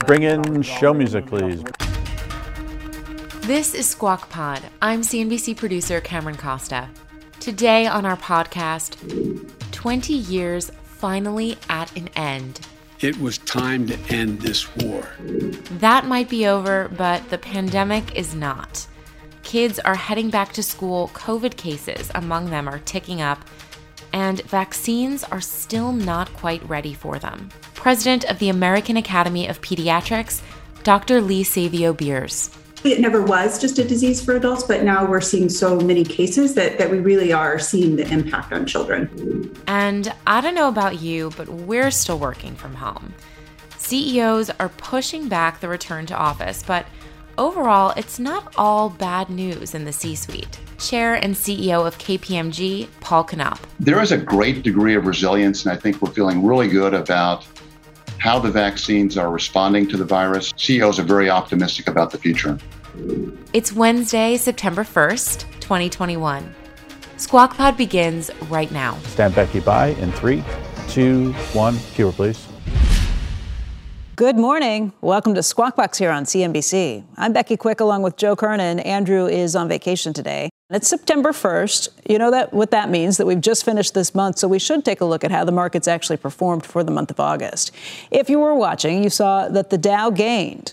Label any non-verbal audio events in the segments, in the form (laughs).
Bring in show music, please. This is Squawk Pod. I'm CNBC producer Cameron Costa. Today on our podcast, 20 years finally at an end. It was time to end this war. That might be over, but the pandemic is not. Kids are heading back to school, COVID cases among them are ticking up, and vaccines are still not quite ready for them. President of the American Academy of Pediatrics, Dr. Lee Savio Beers. It never was just a disease for adults, but now we're seeing so many cases that, that we really are seeing the impact on children. And I don't know about you, but we're still working from home. CEOs are pushing back the return to office, but overall, it's not all bad news in the C suite. Chair and CEO of KPMG, Paul Knopp. There is a great degree of resilience, and I think we're feeling really good about how the vaccines are responding to the virus. CEOs are very optimistic about the future. It's Wednesday, September 1st, 2021. Squawk Pod begins right now. Stand Becky by in three, two, one. Cue please. Good morning. Welcome to Squawk Box here on CNBC. I'm Becky Quick along with Joe Kernan. Andrew is on vacation today. It's September 1st. You know that what that means that we've just finished this month, so we should take a look at how the markets actually performed for the month of August. If you were watching, you saw that the Dow gained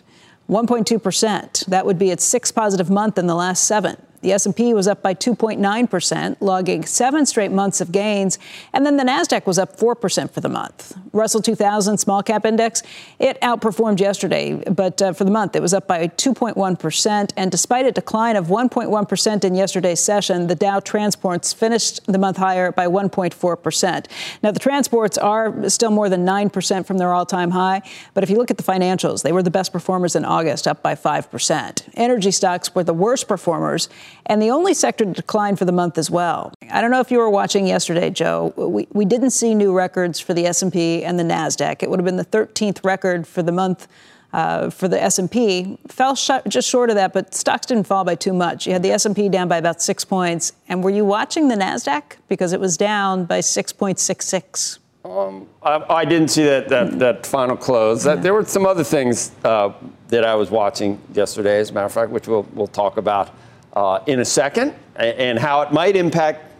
1.2%. That would be its sixth positive month in the last 7. The S&P was up by 2.9%, logging seven straight months of gains, and then the Nasdaq was up 4% for the month. Russell 2000 small cap index, it outperformed yesterday, but uh, for the month it was up by 2.1%, and despite a decline of 1.1% in yesterday's session, the Dow transports finished the month higher by 1.4%. Now the transports are still more than 9% from their all-time high, but if you look at the financials, they were the best performers in August, up by 5%. Energy stocks were the worst performers and the only sector to decline for the month as well. I don't know if you were watching yesterday, Joe. We, we didn't see new records for the S&P and the Nasdaq. It would have been the 13th record for the month uh, for the S&P. Fell sh- just short of that, but stocks didn't fall by too much. You had the S&P down by about six points. And were you watching the Nasdaq because it was down by 6.66? Um, I, I, didn't see that that, that final close. That, there were some other things uh, that I was watching yesterday, as a matter of fact, which we'll, we'll talk about uh, in a second and how it might impact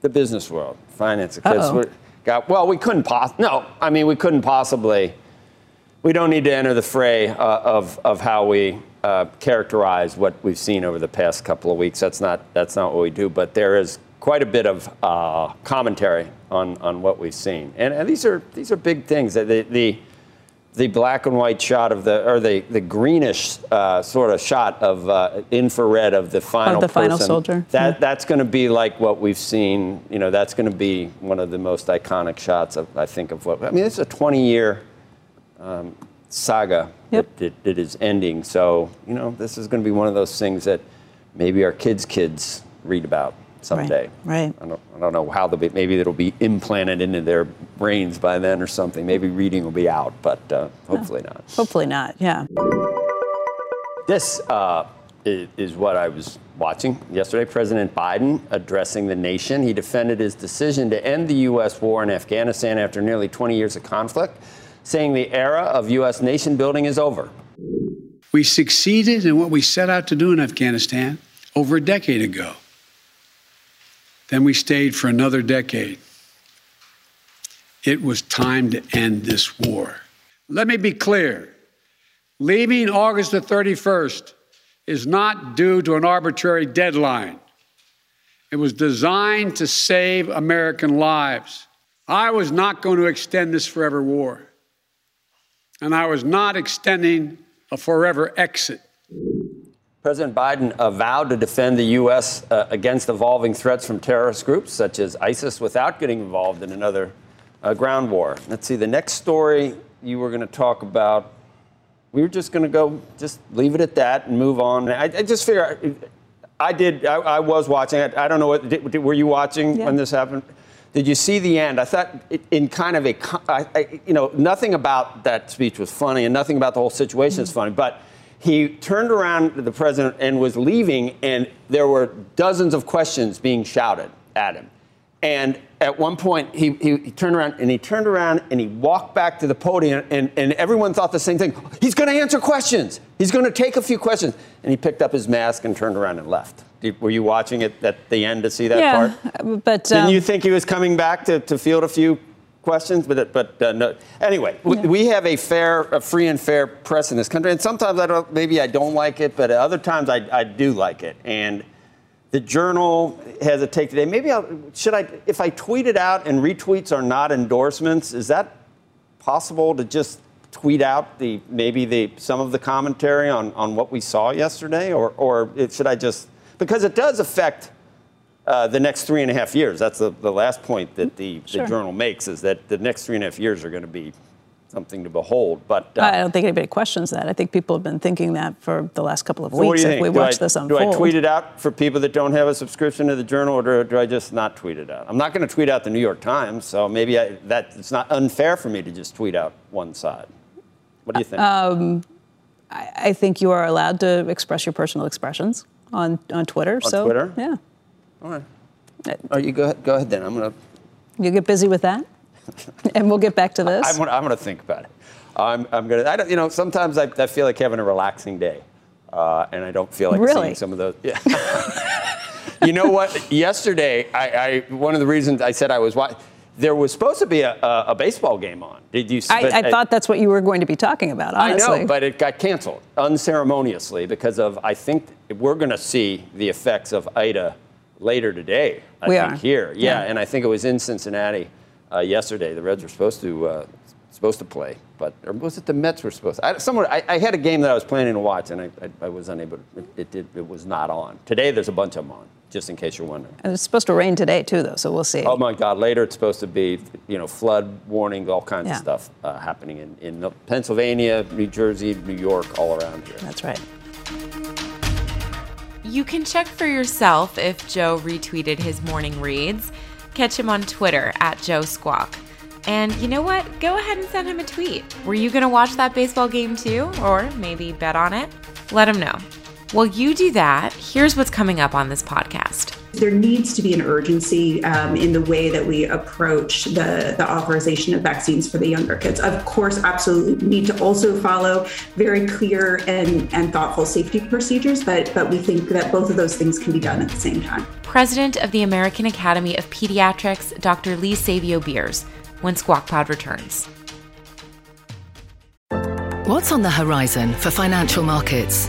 the business world, finance. Because got well, we couldn't pos- no, I mean we couldn't possibly. We don't need to enter the fray uh, of of how we uh, characterize what we've seen over the past couple of weeks. That's not that's not what we do. But there is quite a bit of uh, commentary on on what we've seen, and, and these are these are big things. The, the the black and white shot of the, or the, the greenish uh, sort of shot of uh, infrared of the final of the person, final soldier. That, That's going to be like what we've seen. You know, that's going to be one of the most iconic shots of, I think, of what. I mean, it's a 20 year um, saga yep. that, that is ending. So, you know, this is going to be one of those things that maybe our kids' kids read about someday. Right. right. I, don't, I don't know how they'll be. Maybe it'll be implanted into their brains by then or something. Maybe reading will be out, but uh, hopefully not. Hopefully not. Yeah. This uh, is, is what I was watching yesterday. President Biden addressing the nation. He defended his decision to end the U.S. war in Afghanistan after nearly 20 years of conflict, saying the era of U.S. nation building is over. We succeeded in what we set out to do in Afghanistan over a decade ago. Then we stayed for another decade. It was time to end this war. Let me be clear leaving August the 31st is not due to an arbitrary deadline. It was designed to save American lives. I was not going to extend this forever war. And I was not extending a forever exit. President Biden vowed to defend the U.S. Uh, against evolving threats from terrorist groups such as ISIS without getting involved in another uh, ground war. Let's see, the next story you were going to talk about We were just going to go, just leave it at that and move on. I, I just figure, I did, I, I was watching. I, I, don't know what, did, were you watching yeah. when this happened? Did you see the end? I thought in kind of a, I, you know, nothing about that speech was funny and nothing about the whole situation mm-hmm. is funny, but he turned around to the president and was leaving, and there were dozens of questions being shouted at him. And at one point, he, he, he, turned around and he turned around and he walked back to the podium, and, and everyone thought the same thing. He's going to answer questions. He's going to take a few questions. And he picked up his mask and turned around and left. Did, were you watching it at the end to see that yeah, part? but didn't um, you think he was coming back to, to field a few questions? But but uh, no. Anyway, yeah. we, we, have a fair, a free and fair press in this country, and sometimes I don't. Maybe I don't like it, but other times I, I do like it. And the Journal has a take today. Maybe I'll, should I, if I tweet it out and retweets are not endorsements, is that possible to just tweet out the maybe the some of the commentary on, on what we saw yesterday, or or it, should I just because it does affect uh, the next three and a half years. That's the, the last point that the, sure. the journal makes is that the next three and a half years are going to be something to behold. But uh, I don't think anybody questions that. I think people have been thinking that for the last couple of weeks. If we do watch I, this unfold, do I tweet it out for people that don't have a subscription to the Journal, or do, do I just not tweet it out? I'm not going to tweet out the New York Times, so maybe I, that it's not unfair for me to just tweet out one side. What do you think? Um, I, I think you are allowed to express your personal expressions on, on Twitter. On so, Twitter? Yeah. All right. Oh, you go ahead, go ahead then. I'm going to. You get busy with that? (laughs) and we'll get back to this. I'm, I'm going to think about it. I'm, I'm going to, I don't, you know, sometimes I, I feel like having a relaxing day. Uh, and I don't feel like really? seeing some of those. Yeah. (laughs) you know what? Yesterday, I, I, one of the reasons I said I was watching, there was supposed to be a, a, a, baseball game on. Did you? I, I, thought that's what you were going to be talking about. Honestly. I know, but it got canceled unceremoniously because of I think we're going to see the effects of Ida later today. I we think are here, yeah, yeah, and I think it was in Cincinnati uh, yesterday. The Reds were supposed to uh, supposed to play, but or was it the Mets were supposed? To? I, somewhere I, I, had a game that I was planning to watch, and I, I, was unable. To, it, it, did. It was not on today. There's a bunch of them on just in case you're wondering. And it's supposed to rain today too, though, so we'll see. Oh my God! Later, it's supposed to be, you know, flood warning, all kinds yeah. of stuff uh, happening in, in Pennsylvania, New Jersey, New York, all around here. That's right. You can check for yourself if Joe retweeted his morning reads. Catch him on Twitter at Joe Squawk. And you know what? Go ahead and send him a tweet. Were you going to watch that baseball game too? Or maybe bet on it? Let him know. While you do that, here's what's coming up on this podcast. There needs to be an urgency um, in the way that we approach the, the authorization of vaccines for the younger kids. Of course, absolutely need to also follow very clear and, and thoughtful safety procedures, but, but we think that both of those things can be done at the same time. President of the American Academy of Pediatrics, Dr. Lee Savio Beers, when Squawk Pod returns. What's on the horizon for financial markets?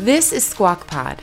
This is Squawk Pod.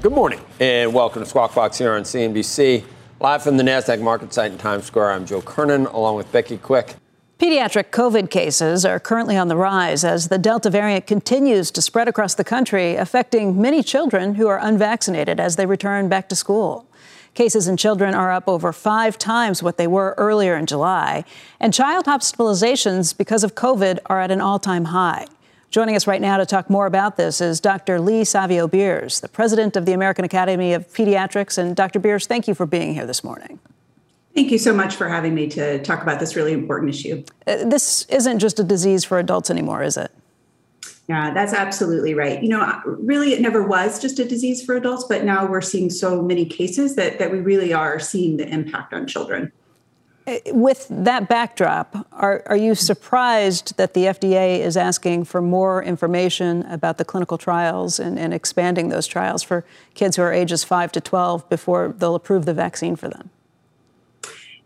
Good morning and welcome to Squawk Box here on CNBC. Live from the NASDAQ market site in Times Square, I'm Joe Kernan along with Becky Quick. Pediatric COVID cases are currently on the rise as the Delta variant continues to spread across the country, affecting many children who are unvaccinated as they return back to school. Cases in children are up over five times what they were earlier in July, and child hospitalizations because of COVID are at an all time high. Joining us right now to talk more about this is Dr. Lee Savio Beers, the president of the American Academy of Pediatrics. And Dr. Beers, thank you for being here this morning. Thank you so much for having me to talk about this really important issue. Uh, this isn't just a disease for adults anymore, is it? Yeah, that's absolutely right. You know, really, it never was just a disease for adults, but now we're seeing so many cases that, that we really are seeing the impact on children. With that backdrop, are, are you surprised that the FDA is asking for more information about the clinical trials and, and expanding those trials for kids who are ages 5 to 12 before they'll approve the vaccine for them?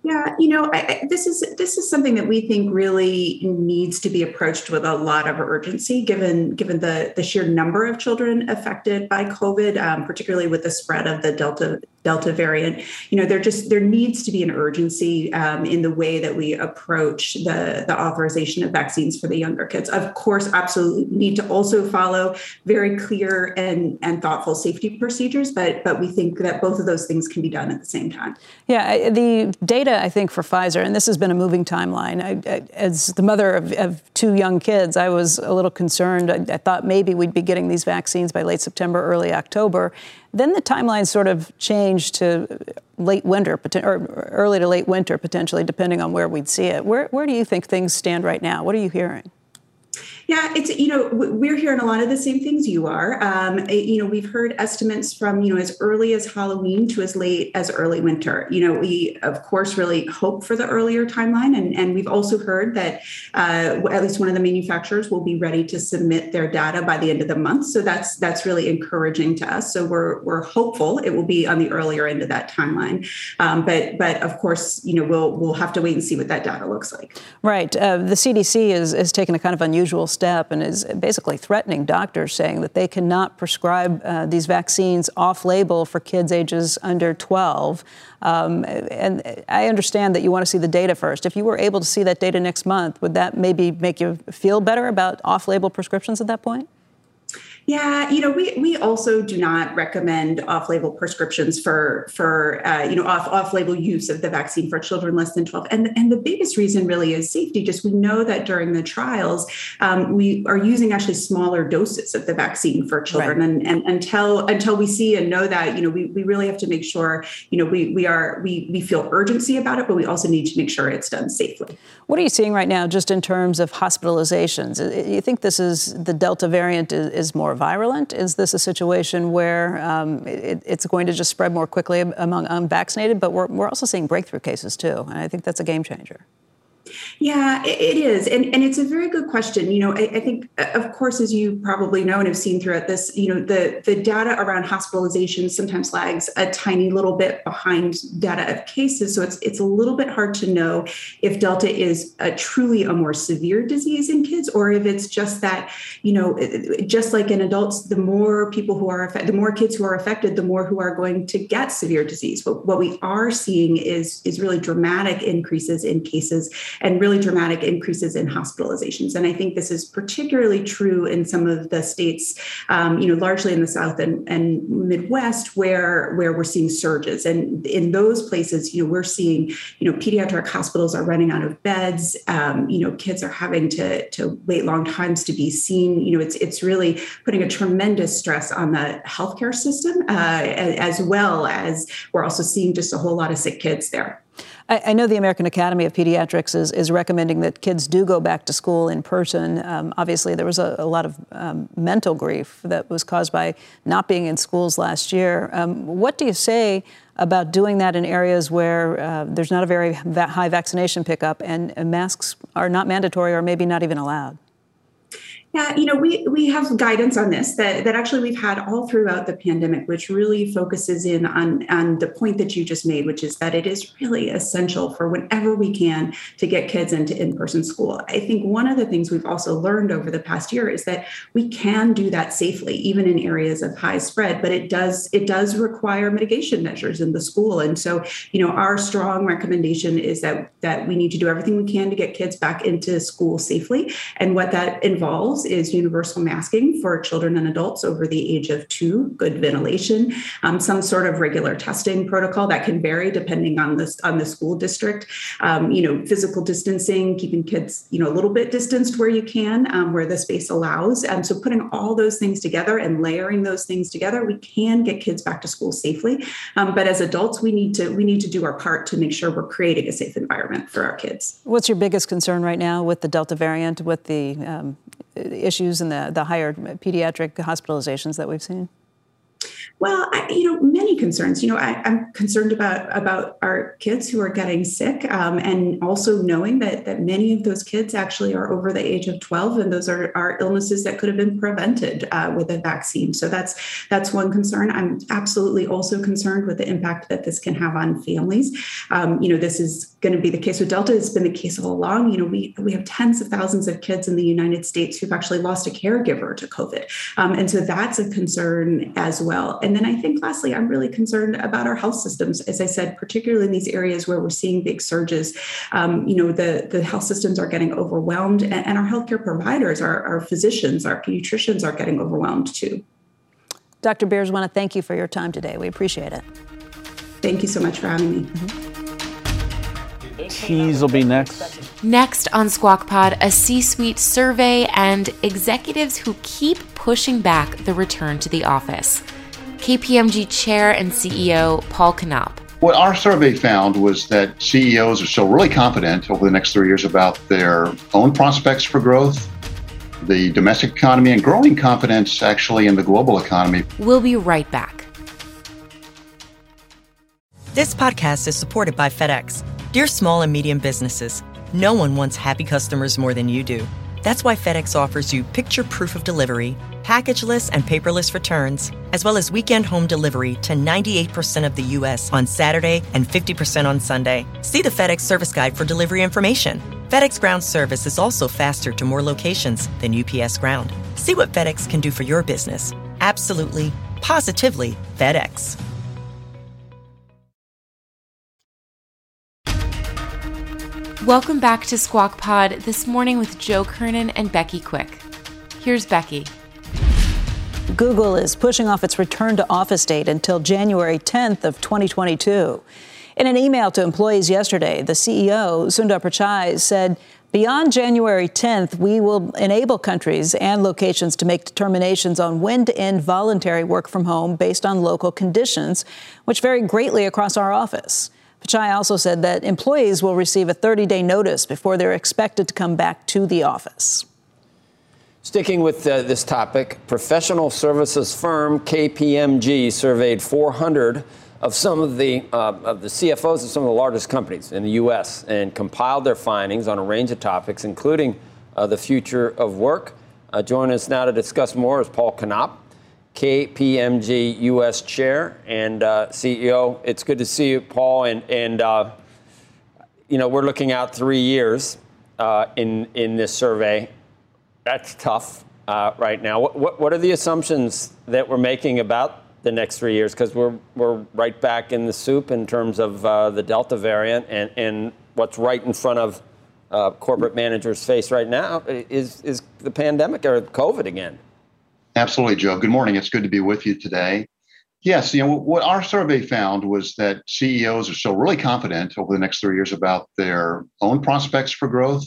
Yeah, you know, I, this is this is something that we think really needs to be approached with a lot of urgency, given given the the sheer number of children affected by COVID, um, particularly with the spread of the Delta Delta variant. You know, there just there needs to be an urgency um, in the way that we approach the the authorization of vaccines for the younger kids. Of course, absolutely need to also follow very clear and and thoughtful safety procedures, but but we think that both of those things can be done at the same time. Yeah, the data I think, for Pfizer, and this has been a moving timeline. I, I, as the mother of, of, two young kids, I was a little concerned. I, I, thought maybe we'd be getting these vaccines by late September, early October. Then the timeline sort of changed to late winter, or early to late winter, potentially, depending on where we'd see it. Where, where do you think things stand right now? What are you hearing? Yeah, it's you know we're hearing a lot of the same things you are. Um, eh, you know, we've heard estimates from you know as early as Halloween to as late as early winter. You know, we of course really hope for the earlier timeline, and and we've also heard that uh, at least one of the manufacturers will be ready to submit their data by the end of the month. So that's that's really encouraging to us. So we're we're hopeful it will be on the earlier end of that timeline. Um, but but of course, you know, we'll we'll have to wait and see what that data looks like. Right. Uh, the CDC is is taking a kind of unusual step and is basically threatening doctors, saying that they cannot prescribe uh, these vaccines off label for kids ages under 12. Um, and I understand that you want to see the data first. If you were able to see that data next month, would that maybe make you feel better about off label prescriptions at that point? Yeah, you know, we we also do not recommend off-label prescriptions for for uh, you know off off-label use of the vaccine for children less than 12. And and the biggest reason really is safety. Just we know that during the trials, um, we are using actually smaller doses of the vaccine for children. Right. And, and until until we see and know that, you know, we, we really have to make sure, you know, we we are we we feel urgency about it, but we also need to make sure it's done safely. What are you seeing right now, just in terms of hospitalizations? You think this is the Delta variant is, is more virulent? Is this a situation where um, it, it's going to just spread more quickly among unvaccinated? But we're, we're also seeing breakthrough cases too, and I think that's a game changer. Yeah, it is. And, and it's a very good question. You know, I, I, think, uh, of course, as you probably know and have seen throughout this, you know, the, the data around hospitalization sometimes lags a tiny little bit behind data of cases. So it's, it's a little bit hard to know if Delta is a, truly a more severe disease in kids or if it's just that, you know, just like in adults, the more people who are affected, the more kids who are affected, the more who are going to get severe disease. But what we are seeing is, is really dramatic increases in cases and really dramatic increases in hospitalizations. And I think this is particularly true in some of the states, um, you know, largely in the South and, and Midwest, where where we're seeing surges. And in those places, you know, we're seeing, you know, pediatric hospitals are running out of beds. Um, you know, kids are having to to wait long times to be seen. You know, it's it's really putting a tremendous stress on the healthcare system, uh, as well as we're also seeing just a whole lot of sick kids there. I, I, know the American Academy of Pediatrics is, is recommending that kids do go back to school in person. Um, obviously, there was a, a lot of um, mental grief that was caused by not being in schools last year. Um, what do you say about doing that in areas where uh, there's not a very high vaccination pickup and masks are not mandatory or maybe not even allowed? Yeah, you know, we we have guidance on this that, that actually we've had all throughout the pandemic, which really focuses in on, on the point that you just made, which is that it is really essential for whenever we can to get kids into in-person school. I think one of the things we've also learned over the past year is that we can do that safely, even in areas of high spread, but it does it does require mitigation measures in the school. And so, you know, our strong recommendation is that that we need to do everything we can to get kids back into school safely. And what that involves is universal masking for children and adults over the age of two, good ventilation, um, some sort of regular testing protocol that can vary depending on the on the school district. Um, you know, physical distancing, keeping kids you know a little bit distanced where you can, um, where the space allows. And so putting all those things together and layering those things together, we can get kids back to school safely. Um, but as adults, we need to we need to do our part to make sure we're creating a safe environment for our kids. What's your biggest concern right now with the Delta variant, with the um, issues and the, the higher pediatric hospitalizations that we've seen? Well, I, you know, many concerns. You know, I, am concerned about about our kids who are getting sick, um, and also knowing that that many of those kids actually are over the age of 12, and those are, are illnesses that could have been prevented uh, with a vaccine. So that's that's one concern. I'm absolutely also concerned with the impact that this can have on families. Um, you know, this is going to be the case with Delta. It's been the case all along. You know, we we have tens of thousands of kids in the United States who've actually lost a caregiver to COVID, um, and so that's a concern as well. And then I think lastly, I'm really concerned about our health systems. As I said, particularly in these areas where we're seeing big surges, um, you know, the, the health systems are getting overwhelmed and, and our healthcare providers, our, our physicians, our pediatricians are getting overwhelmed too. Dr. Beers, want to thank you for your time today. We appreciate it. Thank you so much for having me. Mm-hmm. Cheese will be next. Next on Squawk Pod, a C suite survey and executives who keep pushing back the return to the office. KPMG Chair and CEO Paul Knopp. What our survey found was that CEOs are still really confident over the next three years about their own prospects for growth, the domestic economy, and growing confidence actually in the global economy. We'll be right back. This podcast is supported by FedEx. Dear small and medium businesses, no one wants happy customers more than you do. That's why FedEx offers you picture proof of delivery, packageless and paperless returns, as well as weekend home delivery to 98% of the U.S. on Saturday and 50% on Sunday. See the FedEx service guide for delivery information. FedEx Ground service is also faster to more locations than UPS Ground. See what FedEx can do for your business. Absolutely, positively FedEx. Welcome back to Squawk Pod this morning with Joe Kernan and Becky Quick. Here's Becky. Google is pushing off its return to office date until January 10th of 2022. In an email to employees yesterday, the CEO, Sundar Pichai, said, Beyond January 10th, we will enable countries and locations to make determinations on when to end voluntary work from home based on local conditions, which vary greatly across our office. Pichai also said that employees will receive a 30 day notice before they're expected to come back to the office. Sticking with uh, this topic, professional services firm KPMG surveyed 400 of some of the uh, of the CFOs of some of the largest companies in the U.S. and compiled their findings on a range of topics, including uh, the future of work. Uh, join us now to discuss more is Paul Knopp, KPMG U.S. Chair and uh, CEO. It's good to see you, Paul. And and uh, you know we're looking out three years in in this survey that's tough uh, right now. What, what, what, are the assumptions that we're making about the next three years? Because we're, we're right back in the soup in terms of uh, the Delta variant and, and what's right in front of uh, corporate managers' face right now is, is the pandemic or COVID again. Absolutely, Joe. Good morning. It's good to be with you today. Yes, you know what our survey found was that CEOs are still really confident over the next three years about their own prospects for growth,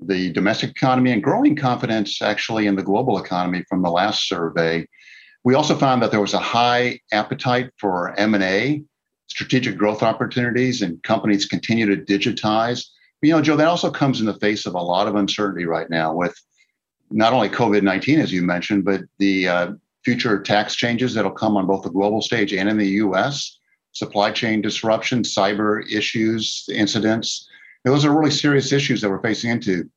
the domestic economy and growing confidence actually in the global economy from the last survey. We also found that there was a high appetite for M&A, strategic growth opportunities, and companies continue to digitize. You know, Joe, that also comes in the face of a lot of uncertainty right now with not only COVID 19, as you mentioned, but the uh, future tax changes that'll come on both the global stage and in the US, supply chain disruptions, cyber issues, incidents those are really serious issues that we're facing into.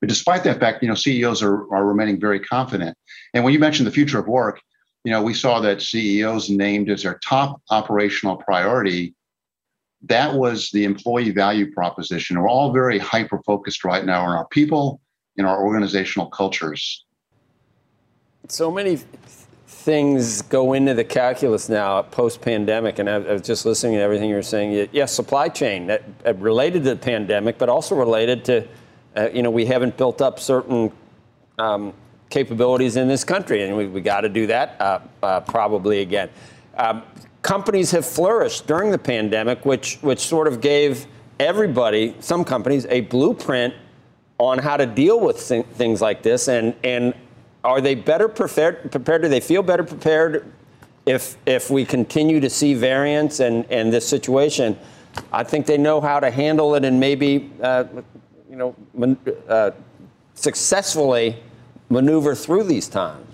But despite that fact, you know, CEOs are, are remaining very confident. And when you mentioned the future of work, you know, we saw that CEOs named as their top operational priority. That was the employee value proposition. We're all very hyper focused right now on our people and our organizational cultures. So many things go into the calculus now post pandemic? And I, I, was just listening to everything you were saying. Yes, supply chain that uh, related to the pandemic, but also related to, uh, you know, we haven't built up certain um, capabilities in this country, and we, we got to do that uh, uh, probably again. Um, companies have flourished during the pandemic, which which sort of gave everybody, some companies, a blueprint on how to deal with th- things like this, and and are they better prepared? Prepared? Do they feel better prepared if if we continue to see variants and and this situation? I think they know how to handle it and maybe uh, you know uh, successfully maneuver through these times.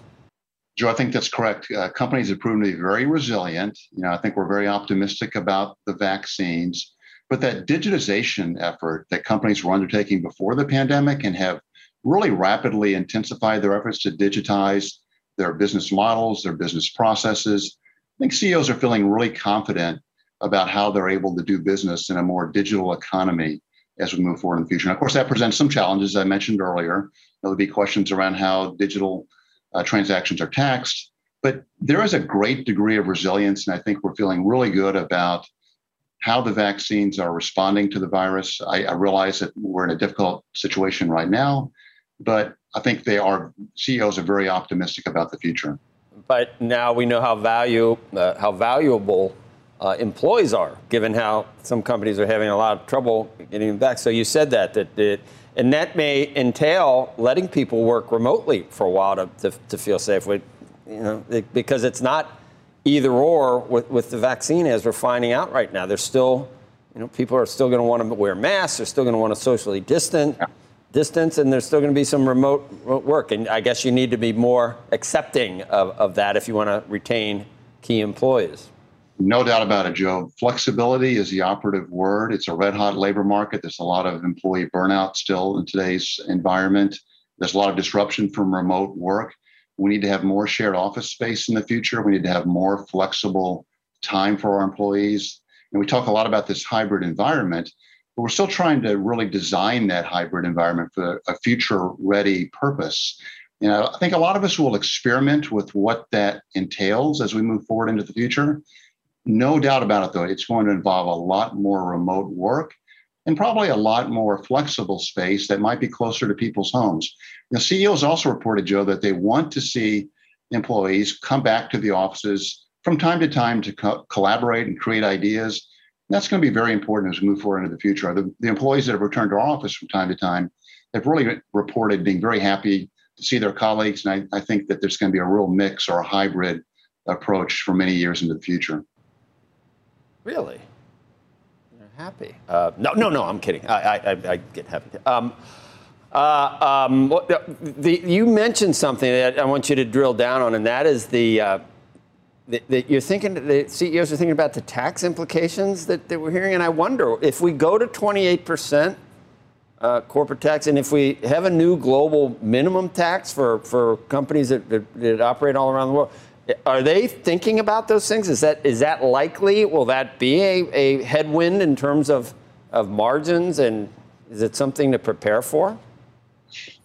Joe, I think that's correct. Uh, companies have proven to be very resilient. You know, I think we're very optimistic about the vaccines, but that digitization effort that companies were undertaking before the pandemic and have really rapidly intensified their efforts to digitize their business models, their business processes. I think CEOs are feeling really confident about how they're able to do business in a more digital economy as we move forward in the future. And of course, that presents some challenges I mentioned earlier. There'll be questions around how digital uh, transactions are taxed, but there is a great degree of resilience, and I think we're feeling really good about how the vaccines are responding to the virus. I, I realize that we're in a difficult situation right now, but I think they are CEOs are very optimistic about the future. But now we know how value uh, how valuable uh, employees are, given how some companies are having a lot of trouble getting them back. So you said that that it, and that may entail letting people work remotely for a while to, to, to feel safe. With, you know, it, because it's not either or with, with the vaccine, as we're finding out right now. There's still, you know, people are still going to want to wear masks. They're still going to want to socially distance. yeah. Distance, and there's still going to be some remote work. And I guess you need to be more accepting of, of that if you want to retain key employees. No doubt about it, Joe. Flexibility is the operative word. It's a red hot labor market. There's a lot of employee burnout still in today's environment. There's a lot of disruption from remote work. We need to have more shared office space in the future. We need to have more flexible time for our employees. And we talk a lot about this hybrid environment, but we're still trying to really design that hybrid environment for a future ready purpose. Know, I think a lot of us will experiment with what that entails as we move forward into the future. No doubt about it, though, it's going to involve a lot more remote work and probably a lot more flexible space that might be closer to people's homes. The CEOs also reported, Joe, that they want to see employees come back to the offices from time to time to co- collaborate and create ideas. That's going to be very important as we move forward into the future. The, the employees that have returned to our office from time to time have really reported being very happy to see their colleagues. And I, I think that there's going to be a real mix or a hybrid approach for many years into the future. Really? You're happy? Uh, no, no, no. I'm kidding. I, I, I get happy. Um, uh, um, the, you mentioned something that I want you to drill down on, and that is the. Uh, that you're thinking, the CEOs are thinking about the tax implications that, that we're hearing, and I wonder if we go to 28 percent uh, corporate tax, and if we have a new global minimum tax for, for companies that, that, that operate all around the world, are they thinking about those things? Is that is that likely? Will that be a, a headwind in terms of, of margins? And is it something to prepare for?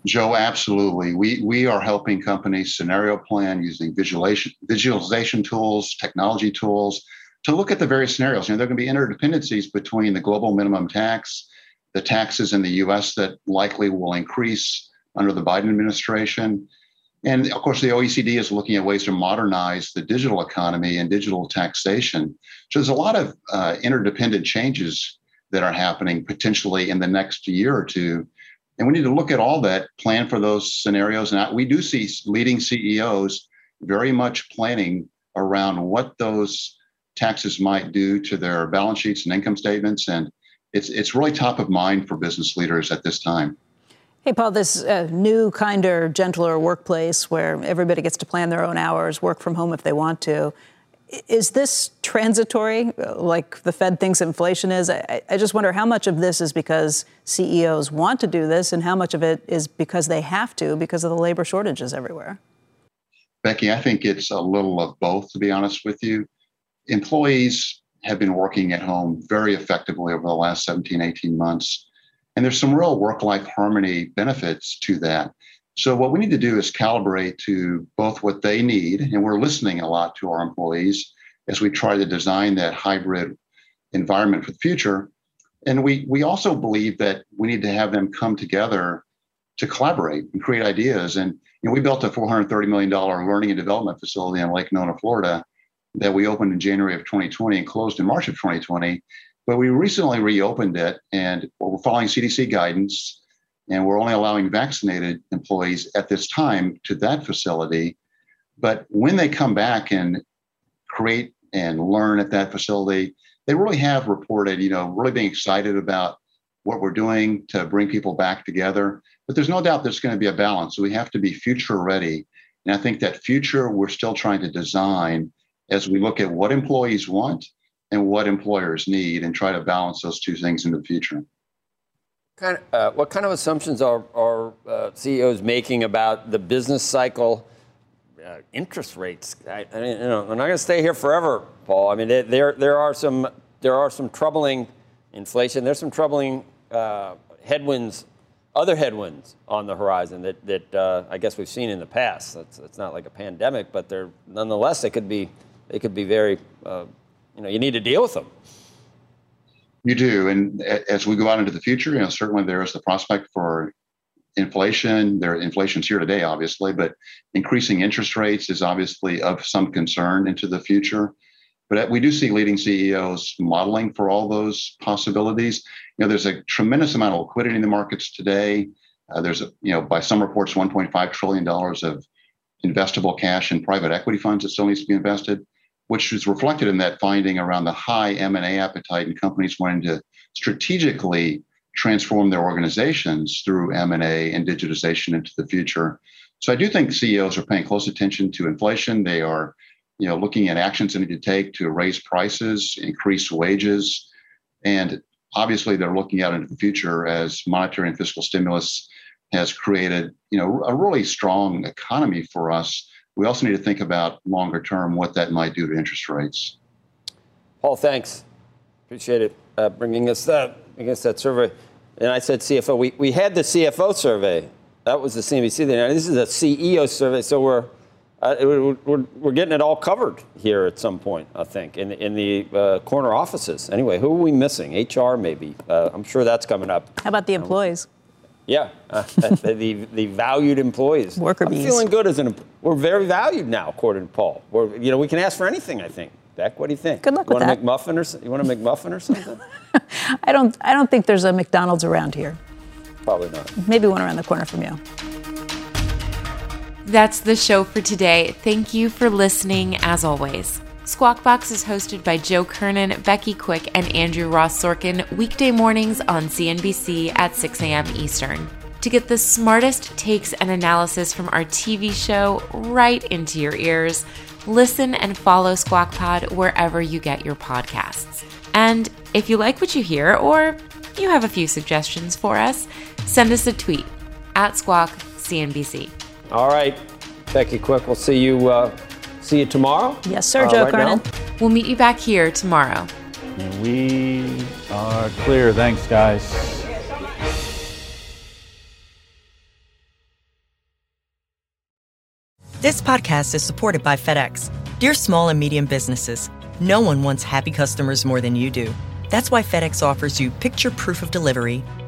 Joe, absolutely. We we are helping companies scenario plan using visualization visualization tools, technology tools to look at the various scenarios. You know, there can be interdependencies between the global minimum tax, the taxes in the U.S. that likely will increase under the Biden administration, and of course, the OECD is looking at ways to modernize the digital economy and digital taxation. So there's a lot of uh, interdependent changes that are happening potentially in the next year or two. And we need to look at all that, plan for those scenarios. And we do see leading CEOs very much planning around what those taxes might do to their balance sheets and income statements. And it's, it's really top of mind for business leaders at this time. Hey, Paul, this uh, new, kinder, gentler workplace where everybody gets to plan their own hours, work from home if they want to. Is this transitory, like the Fed thinks inflation is? I, I, just wonder how much of this is because CEOs want to do this and how much of it is because they have to because of the labor shortages everywhere. Becky, I think it's a little of both, to be honest with you. Employees have been working at home very effectively over the last 17, 18 months and there's some real work life harmony benefits to that. So, what we need to do is calibrate to both what they need, and we're listening a lot to our employees as we try to design that hybrid environment for the future. And we, we also believe that we need to have them come together to collaborate and create ideas. And you know, we built a $430 million learning and development facility in Lake Nona, Florida, that we opened in January of 2020 and closed in March of 2020. But we recently reopened it, and we're following CDC guidance, and we're only allowing vaccinated employees at this time to that facility. But when they come back and create and learn at that facility, they really have reported, you know, really being excited about what we're doing to bring people back together. But there's no doubt there's going to be a balance. So we have to be future ready. And I think that future we're still trying to design as we look at what employees want and what employers need and try to balance those two things in the future. Kind of, uh, what kind of assumptions are, are uh, CEOs making about the business cycle, uh, interest rates? I, I mean, you know, we're not going to stay here forever, Paul. I mean, there there are some there are some troubling inflation. There's some troubling uh, headwinds, other headwinds on the horizon that that uh, I guess we've seen in the past. It's, it's not like a pandemic, but they're nonetheless they could be they could be very uh, you know you need to deal with them. You do, and as we go out into the future, you know certainly there is the prospect for inflation. There, inflation's here today, obviously, but increasing interest rates is obviously of some concern into the future. But we do see leading CEOs modeling for all those possibilities. You know, there's a tremendous amount of liquidity in the markets today. Uh, there's, a, you know, by some reports, 1.5 trillion dollars of investable cash in private equity funds that still needs to be invested, which is reflected in that finding around the high M&A appetite and companies wanting to strategically transform their organizations through M&A and digitization into the future. So I do think CEOs are paying close attention to inflation. They are you know, looking at actions they need to take to raise prices, increase wages, and obviously they're looking out into the future as monetary and fiscal stimulus has created, you know, a really strong economy for us. We also need to think about longer term what that might do to interest rates. Paul, thanks. Appreciate it uh, bringing us that bringing us that survey. And I said CFO. We we had the CFO survey. That was the CNBC thing. Now, this is a CEO survey, so we're uh, we're, we're getting it all covered here at some point, I think, in, in the uh, corner offices. Anyway, who are we missing? HR, maybe. Uh, I'm sure that's coming up. How about the employees? Yeah, (laughs) uh, the, the valued employees. Worker I'm feeling good as an. We're very valued now, according to Paul. We're, you know, we can ask for anything. I think. Beck, what do you think? Good luck you with want that. a McMuffin or you want a McMuffin or something? (laughs) I don't. I don't think there's a McDonald's around here. Probably not. Maybe one around the corner from you. That's the show for today. Thank you for listening, as always. Squawk Box is hosted by Joe Kernan, Becky Quick, and Andrew Ross Sorkin weekday mornings on CNBC at 6 a.m. Eastern. To get the smartest takes and analysis from our TV show right into your ears, listen and follow Squawk Pod wherever you get your podcasts. And if you like what you hear, or you have a few suggestions for us, send us a tweet at Squawk CNBC. All right, Becky Quick. We'll see you. Uh, see you tomorrow. Yes, sir, Uh, Joe right Kernan. now. We'll meet you back here tomorrow. We are clear. Thanks, guys. This podcast is supported by FedEx. Dear small and medium businesses, no one wants happy customers more than you do. That's why FedEx offers you picture proof of delivery,